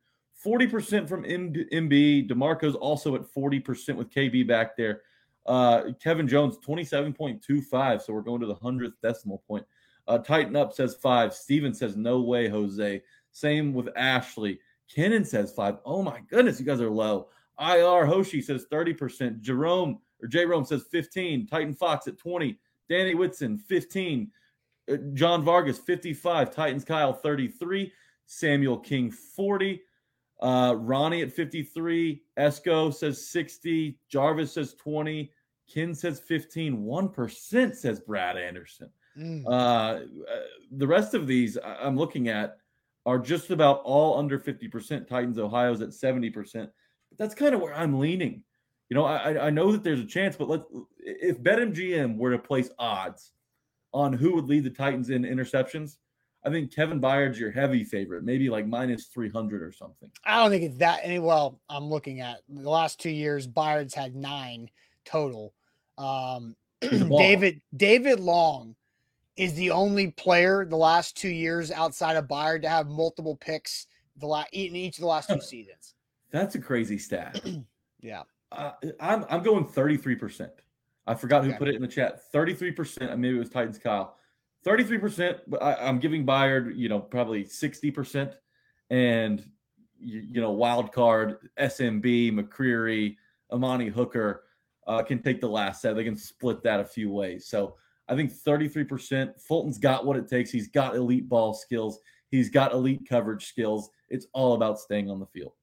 40% from MB. DeMarco's also at 40% with KB back there. Uh, Kevin Jones, 27.25. So we're going to the 100th decimal point. Uh, Tighten Up says five. Steven says, no way, Jose. Same with Ashley. Kennan says five. Oh my goodness, you guys are low. IR Hoshi says 30%. Jerome or J Rome says 15. Titan Fox at 20. Danny Whitson, 15. Uh, John Vargas, 55. Titans Kyle, 33. Samuel King, 40. Uh, Ronnie at 53. Esco says 60. Jarvis says 20. Ken says 15. 1% says Brad Anderson. Mm. Uh, uh, the rest of these I'm looking at are just about all under 50%. Titans Ohio's at 70%. But that's kind of where I'm leaning. You know, I, I know that there's a chance, but let if BetMGM were to place odds on who would lead the Titans in interceptions, I think Kevin Byard's your heavy favorite, maybe like minus 300 or something. I don't think it's that any. Well, I'm looking at the last two years, Byard's had nine total. Um, David David Long is the only player the last two years outside of Byard to have multiple picks the last in each of the last two seasons. That's a crazy stat. yeah, uh, I'm I'm going 33 percent. I forgot who okay. put it in the chat. 33 percent. Maybe it was Titans Kyle. 33 percent. But I, am giving Byard, you know, probably 60 percent, and you, you, know, wild card SMB McCreary, Amani Hooker uh, can take the last set. They can split that a few ways. So I think 33%. Fulton's got what it takes. He's got elite ball skills. He's got elite coverage skills. It's all about staying on the field.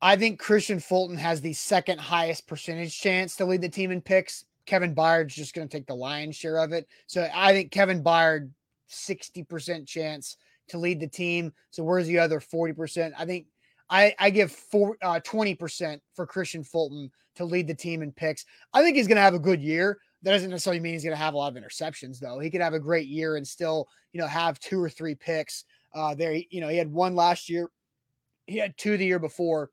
I think Kristian Fulton has the second highest percentage chance to lead the team in picks. Kevin Byard's just going to take the lion's share of it. So I think Kevin Byard, 60% chance to lead the team. So where's the other 40%? I think I, I give four, uh, 20% for Kristian Fulton to lead the team in picks. I think he's going to have a good year. That doesn't necessarily mean he's going to have a lot of interceptions, though. He could have a great year and still, you know, have two or three picks. Uh, there, you know, he had one last year. He had two the year before,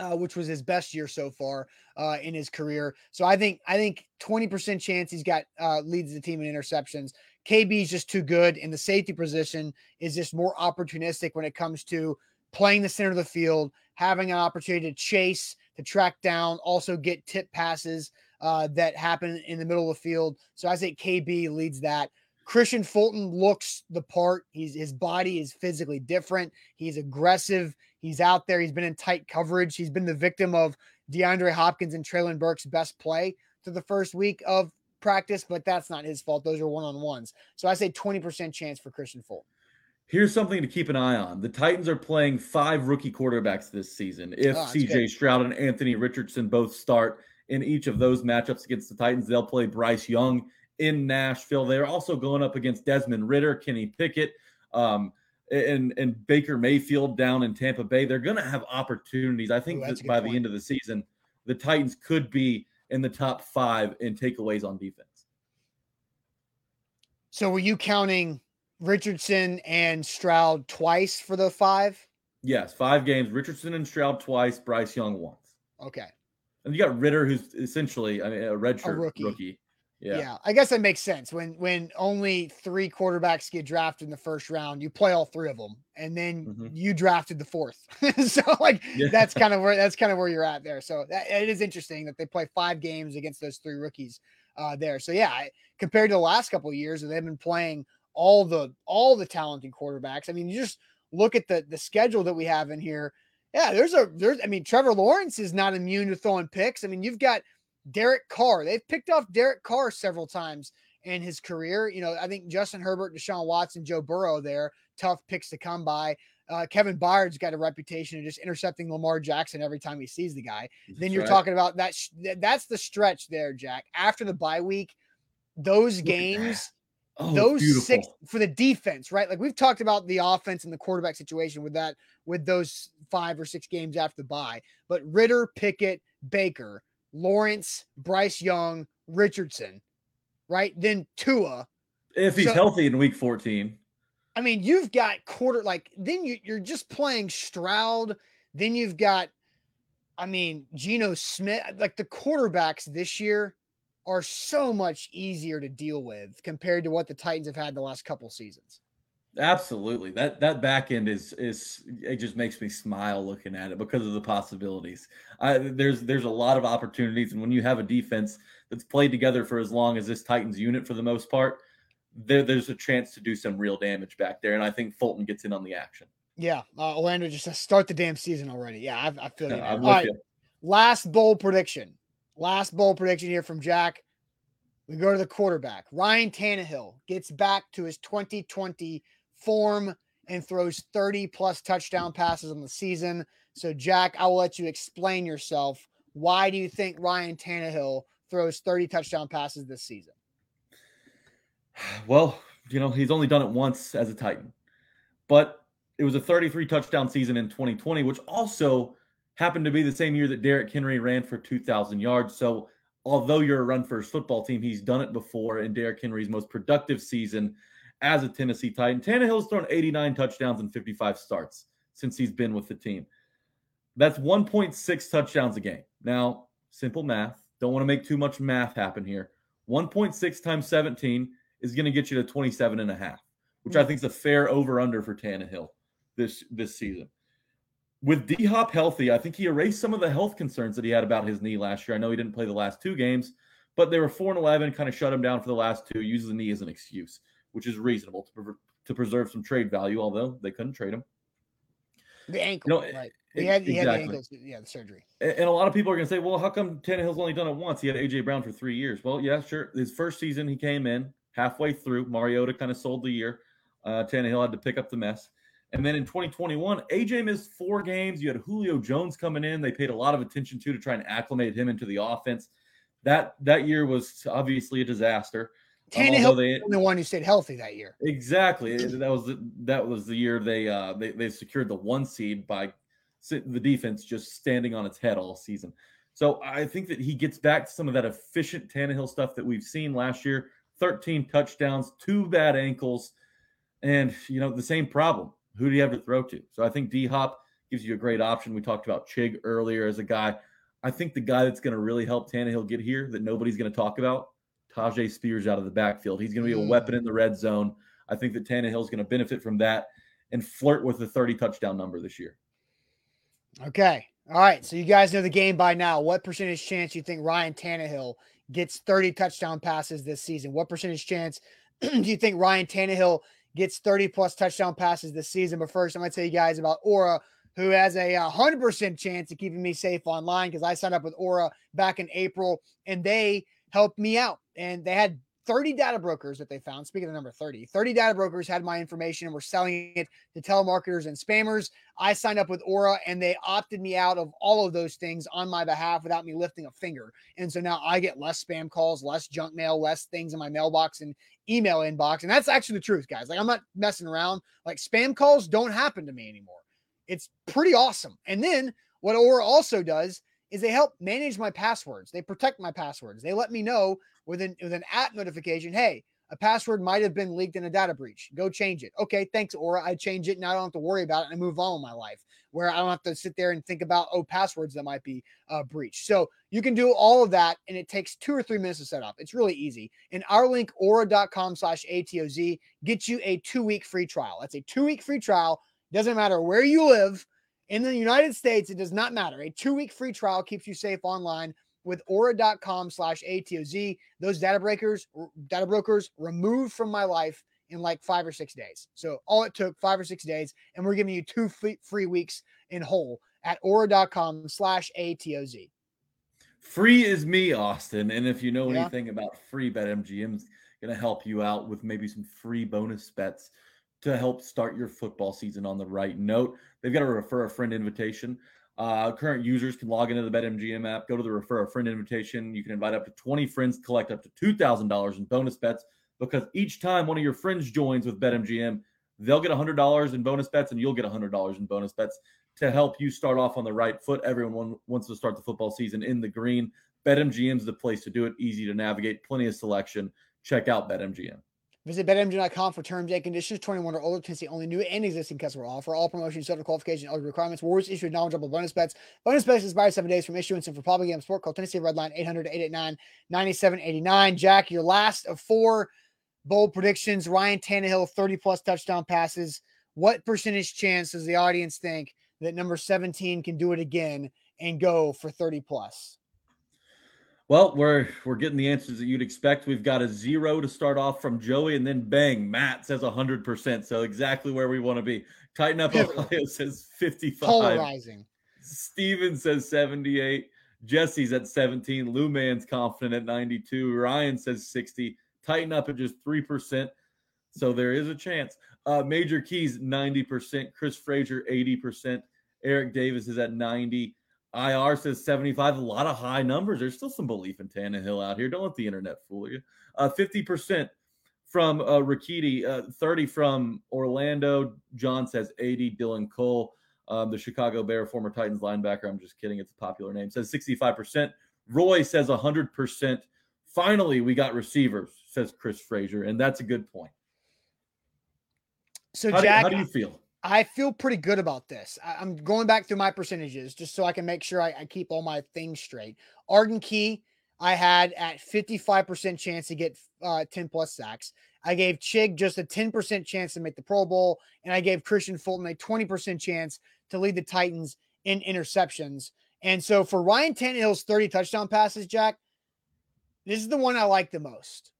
uh, which was his best year so far uh, in his career. So I think I think twenty percent chance he's got uh, leads the team in interceptions. KB is just too good, and the safety position is just more opportunistic when it comes to playing the center of the field, having an opportunity to chase, to track down, also get tip passes uh, that happen in the middle of the field. So I say KB leads that. Kristian Fulton looks the part. He's his body is physically different. He's aggressive. He's out there. He's been in tight coverage. He's been the victim of DeAndre Hopkins and Treylon Burks' best play to the first week of practice, but that's not his fault. Those are one on ones. So I say 20% chance for Kristian Fulton. Here's something to keep an eye on. The Titans are playing five rookie quarterbacks this season. If oh, CJ Stroud and Anthony Richardson both start in each of those matchups against the Titans, they'll play Bryce Young in Nashville. They're also going up against Desmond Ridder, Kenny Pickett, um, and and Baker Mayfield down in Tampa Bay. They're going to have opportunities. I think Ooh, that by point. the end of the season, the Titans could be in the top five in takeaways on defense. So, were you counting Richardson and Stroud twice for the five? Yes, five games. Richardson and Stroud twice. Bryce Young once. Okay. And you got Ridder, who's essentially I mean, a redshirt rookie. rookie. Yeah. yeah, I guess that makes sense. When when only three quarterbacks get drafted in the first round, you play all three of them, and then mm-hmm. you drafted the fourth. so like yeah. that's kind of where that's kind of where you're at there. So that, it is interesting that they play five games against those three rookies uh, there. So yeah, compared to the last couple of years, where they've been playing all the all the talented quarterbacks. I mean, you just look at the the schedule that we have in here. Yeah, there's a there's I mean, Trevor Lawrence is not immune to throwing picks. I mean, you've got Derek Carr. They've picked off Derek Carr several times in his career. You know, I think Justin Herbert, Deshaun Watson, Joe Burrow there, tough picks to come by. Uh, Kevin Byard's got a reputation of just intercepting Lamar Jackson every time he sees the guy. That's then you're right. talking about that. That's the stretch there, Jack. After the bye week, those games Oh, those beautiful. six for the defense, right? Like we've talked about the offense and the quarterback situation with that, with those five or six games after the bye. But Ridder, Pickett, Baker, Lawrence, Bryce Young, Richardson, right? Then Tua. If he's so, healthy in week 14. I mean, you've got quarter, like, then you, you're just playing Stroud. Then you've got, I mean, Geno Smith. Like the quarterbacks this year are so much easier to deal with compared to what the Titans have had the last couple seasons. Absolutely. That that back end is is it just makes me smile looking at it because of the possibilities. I, there's there's a lot of opportunities, and when you have a defense that's played together for as long as this Titans unit for the most part, there, there's a chance to do some real damage back there. And I think Fulton gets in on the action. Yeah, uh, Orlando just says start the damn season already. Yeah, I, I feel you. All right, you. last bold prediction. Last bold prediction here from Jack. We go to the quarterback. Ryan Tannehill gets back to his 2020 form and throws 30 plus touchdown passes on the season. So, Jack, I will let you explain yourself. Why do you think Ryan Tannehill throws 30 touchdown passes this season? Well, you know, he's only done it once as a Titan, but it was a 33 touchdown season in 2020, which also happened to be the same year that Derrick Henry ran for 2,000 yards. So, although you're a run first football team, he's done it before in Derrick Henry's most productive season as a Tennessee Titan. Tannehill's thrown 89 touchdowns and 55 starts since he's been with the team. That's 1.6 touchdowns a game. Now, simple math don't want to make too much math happen here. 1.6 times 17 is going to get you to 27 and a half, which I hmm. think is a fair over under for Tannehill this this season. With D Hop healthy, I think he erased some of the health concerns that he had about his knee last year. I know he didn't play the last two games, but they were 4 and 11, kind of shut him down for the last two, uses the knee as an excuse, which is reasonable to, pre- to preserve some trade value, although they couldn't trade him. The ankle, you know, right. He had, he exactly. had the ankles, yeah, the surgery. And, and a lot of people are going to say, well, how come Tannehill's only done it once? He had AJ Brown for three years. Well, yeah, sure. His first season, he came in halfway through. Mariota kind of sold the year. Uh, Tannehill had to pick up the mess. And then in 2021, AJ missed four games. You had Julio Jones coming in. They paid a lot of attention to to try and acclimate him into the offense. That that year was obviously a disaster. Tannehill they, the one who stayed healthy that year. Exactly. that was the, that was the year they uh they, they secured the one seed by the defense just standing on its head all season. So I think that he gets back to some of that efficient Tannehill stuff that we've seen last year. 13 touchdowns, two bad ankles, and you know the same problem. Who do you have to throw to? So I think D Hop gives you a great option. We talked about Chig earlier as a guy. I think the guy that's going to really help Tannehill get here that nobody's going to talk about, Tyjae Spears out of the backfield. He's going to be a mm. weapon in the red zone. I think that Tannehill's going to benefit from that and flirt with the 30 touchdown number this year. Okay. All right. So you guys know the game by now. What percentage chance you think Ryan Tannehill gets 30 touchdown passes this season? What percentage chance do you think Ryan Tannehill gets 30 plus touchdown passes this season? But first, I'm going to tell you guys about Aura, who has a uh, 100% chance of keeping me safe online because I signed up with Aura back in April and they helped me out. And they had 30 data brokers that they found. Speaking of the number 30, 30 data brokers had my information and were selling it to telemarketers and spammers. I signed up with Aura and they opted me out of all of those things on my behalf without me lifting a finger. And so now I get less spam calls, less junk mail, less things in my mailbox and email inbox. And that's actually the truth, guys. Like I'm not messing around. Like spam calls don't happen to me anymore. It's pretty awesome. And then what Aura also does is they help manage my passwords. They protect my passwords. They let me know with an with an app notification, hey, a password might have been leaked in a data breach. Go change it. Okay, thanks, Aura. I change it. Now I don't have to worry about it and I move on with my life where I don't have to sit there and think about, oh, passwords that might be uh, breached. So you can do all of that and it takes two or three minutes to set up. It's really easy. And our link, aura.com slash ATOZ, gets you a two week free trial. That's a two week free trial. Doesn't matter where you live in the United States, it does not matter. A two week free trial keeps you safe online with aura.com slash ATOZ. Those data breakers, data brokers removed from my life in like five or six days. So all it took five or six days, and we're giving you two free weeks in whole at aura.com slash ATOZ. Free is me, Austin. And if you know yeah. anything about free bet, MGM's going to help you out with maybe some free bonus bets to help start your football season on the right note. They've got a refer a friend invitation. Uh, current users can log into the BetMGM app, go to the refer a friend invitation. You can invite up to 20 friends, collect up to $2,000 in bonus bets because each time one of your friends joins with BetMGM, they'll get $100 in bonus bets and you'll get $100 in bonus bets to help you start off on the right foot. Everyone wants to start the football season in the green. BetMGM is the place to do it. Easy to navigate, plenty of selection. Check out BetMGM. Visit BetMGM.com for terms and conditions. 21 or older Tennessee only new and existing customer offer. All promotions, subject to qualification, other requirements. Warriors issued knowledgeable bonus bets. Bonus bets expire seven days from issuance and for public game sport. Call Tennessee Redline 800 889 9789. Jack, your last of four bold predictions. Ryan Tannehill, 30 plus touchdown passes. What percentage chance does the audience think that number 17 can do it again and go for 30 plus? Well, we're we're getting the answers that you'd expect. We've got a zero to start off from Joey, and then bang, Matt says hundred percent. So exactly where we want to be. Tighten up Ohio says fifty-five. Polarizing. Steven says seventy-eight. Jesse's at seventeen. Lou Man's confident at ninety-two. Ryan says sixty. Tighten up at just three percent. So there is a chance. Uh, Major Keys ninety percent. Chris Frazier eighty percent. Eric Davis is at ninety. IR says 75, a lot of high numbers. There's still some belief in Tannehill out here. Don't let the internet fool you. Uh, 50% from uh, Rikiti, uh, 30 from Orlando. John says 80. Dylan Cole, um, the Chicago Bear, former Titans linebacker. I'm just kidding. It's a popular name. Says 65%. Roy says 100%. Finally, we got receivers, says Chris Frazier. And that's a good point. So, how Jack, do, how do you feel? I feel pretty good about this. I, am going back through my percentages just so I can make sure I, I, keep all my things straight. Arden Key, I had at 55% chance to get uh, 10 plus sacks. I gave Chig just a 10% chance to make the Pro Bowl, and I gave Kristian Fulton a 20% chance to lead the Titans in interceptions. And so for Ryan Tannehill's 30 touchdown passes, Jack, this is the one I like the most.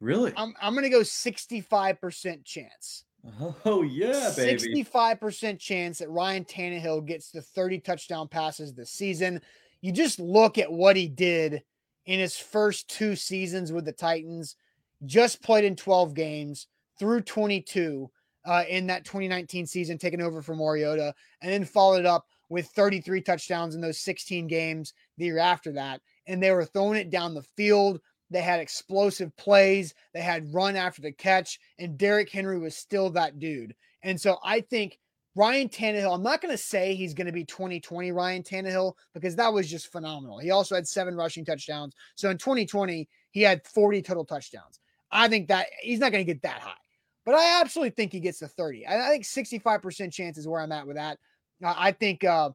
Really? I'm, I'm going to go 65% chance. Oh, yeah, baby. 65% chance that Ryan Tannehill gets the 30 touchdown passes this season. You just look at what he did in his first two seasons with the Titans, just played in 12 games through 22 uh, in that 2019 season, taking over for Mariota, and then followed up with 33 touchdowns in those 16 games the year after that. And they were throwing it down the field. They had explosive plays. They had run after the catch, and Derrick Henry was still that dude. And so I think Ryan Tannehill, I'm not going to say he's going to be 2020 Ryan Tannehill because that was just phenomenal. He also had seven rushing touchdowns. So in 2020, he had 40 total touchdowns. I think that he's not going to get that high, but I absolutely think he gets to 30. I, think 65% chance is where I'm at with that. I think, uh,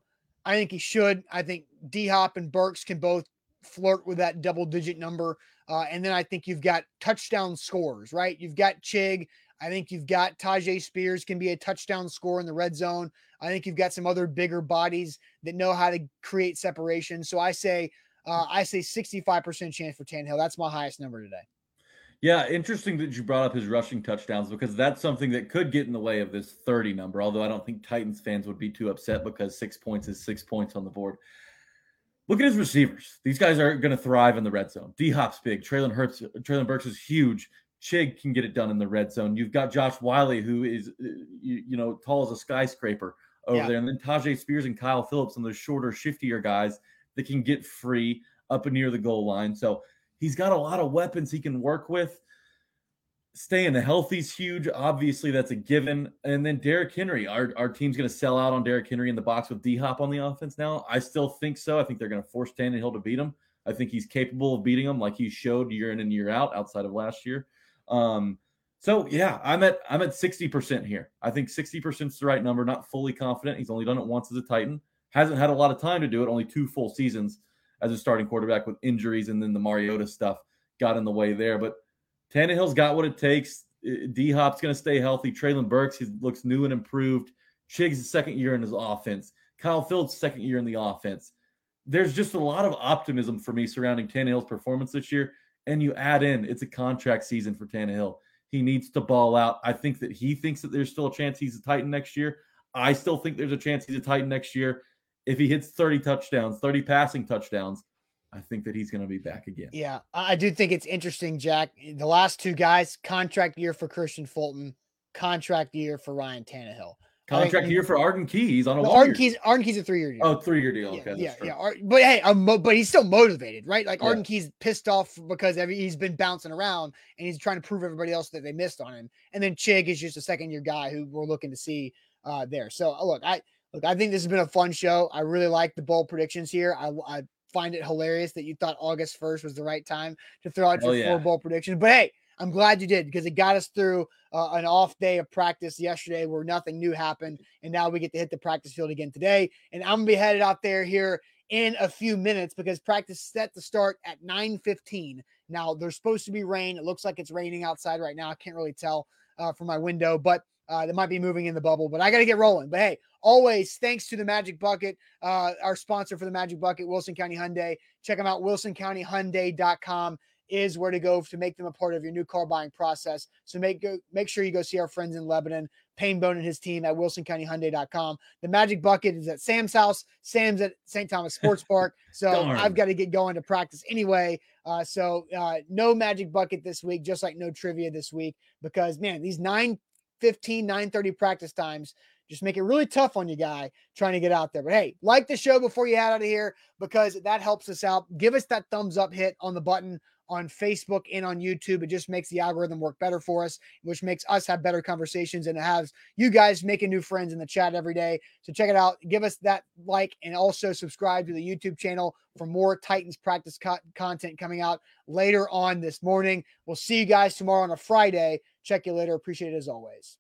I think he should. I think D Hop and Burks can both flirt with that double digit number. Uh, and then I think you've got touchdown scores, right? You've got Chig. I think you've got Tyjae Spears can be a touchdown scorer in the red zone. I think you've got some other bigger bodies that know how to create separation. So I say, uh, I say 65% chance for Tannehill. That's my highest number today. Yeah, interesting that you brought up his rushing touchdowns because that's something that could get in the way of this 30 number. Although I don't think Titans fans would be too upset because six points is six points on the board. Look at his receivers. These guys are going to thrive in the red zone. D Hop's big. Treylon Hurts, Treylon Burks is huge. Chig can get it done in the red zone. You've got Josh Whyle, who is, uh, you, you know, tall as a skyscraper over yeah. there. And then Tyjae Spears and Kyle Phillips and those shorter, shiftier guys that can get free up and near the goal line. So he's got a lot of weapons he can work with staying healthy is huge. Obviously, that's a given. And then Derrick Henry, our, our team's going to sell out on Derrick Henry in the box with D Hop on the offense now. I still think so. I think they're going to force Tannehill to beat him. I think he's capable of beating him like he showed year in and year out outside of last year. Um, so yeah, I'm at I'm at 60% here. I think 60% is the right number. Not fully confident. He's only done it once as a Titan. Hasn't had a lot of time to do it, only two full seasons as a starting quarterback with injuries and then the Mariota stuff got in the way there. But Tannehill's got what it takes. D Hop's going to stay healthy. Treylon Burks he looks new and improved. Chig's second year in his offense. Kyle Phillips second year in the offense. There's just a lot of optimism for me surrounding Tannehill's performance this year. And you add in it's a contract season for Tannehill. He needs to ball out. I think that he thinks that there's still a chance he's a Titan next year. I still think there's a chance he's a Titan next year. If he hits 30 touchdowns, 30 passing touchdowns, I think that he's going to be back again. Yeah, I do think it's interesting, Jack. The last two guys, contract year for Kristian Fulton, contract year for Ryan Tannehill. Contract year for Arden Key. He's on a no, Arden Key's Arden Key's a three year deal. Oh, three year deal. Yeah, okay, yeah, yeah. But hey, I'm mo- but he's still motivated, right? Like yeah. Arden Key's pissed off because every, he's been bouncing around and he's trying to prove everybody else that they missed on him. And then Chig is just a second year guy who we're looking to see uh, there. So uh, look, I look, I think this has been a fun show. I really like the bold predictions here. I, I find it hilarious that you thought August 1st was the right time to throw out your yeah. four bowl predictions. But hey, I'm glad you did because it got us through uh, an off day of practice yesterday where nothing new happened. And now we get to hit the practice field again today. And I'm going to be headed out there here in a few minutes because practice set to start at 9:15. Now there's supposed to be rain. It looks like it's raining outside right now. I can't really tell uh, from my window, but uh, that might be moving in the bubble. But I got to get rolling. But hey, Always thanks to the Magic Bucket, uh, our sponsor for the Magic Bucket, Wilson County Hyundai. Check them out, wilsoncountyhyundai.com is where to go to make them a part of your new car buying process. So make go, make sure you go see our friends in Lebanon, Painbone and his team at wilsoncountyhyundai.com. The Magic Bucket is at Sam's house. Sam's at St. Thomas Sports Park. So I've got to get going to practice anyway. Uh, so uh, no Magic Bucket this week, just like no trivia this week, because man, these 9 15, 9 30 practice times just make it really tough on you, guy, trying to get out there. But hey, like the show before you head out of here because that helps us out. Give us that thumbs up hit on the button on Facebook and on YouTube. It just makes the algorithm work better for us, which makes us have better conversations and it has you guys making new friends in the chat every day. So check it out. Give us that like and also subscribe to the YouTube channel for more Titans practice co- content coming out later on this morning. We'll see you guys tomorrow on a Friday. Check you later. Appreciate it as always.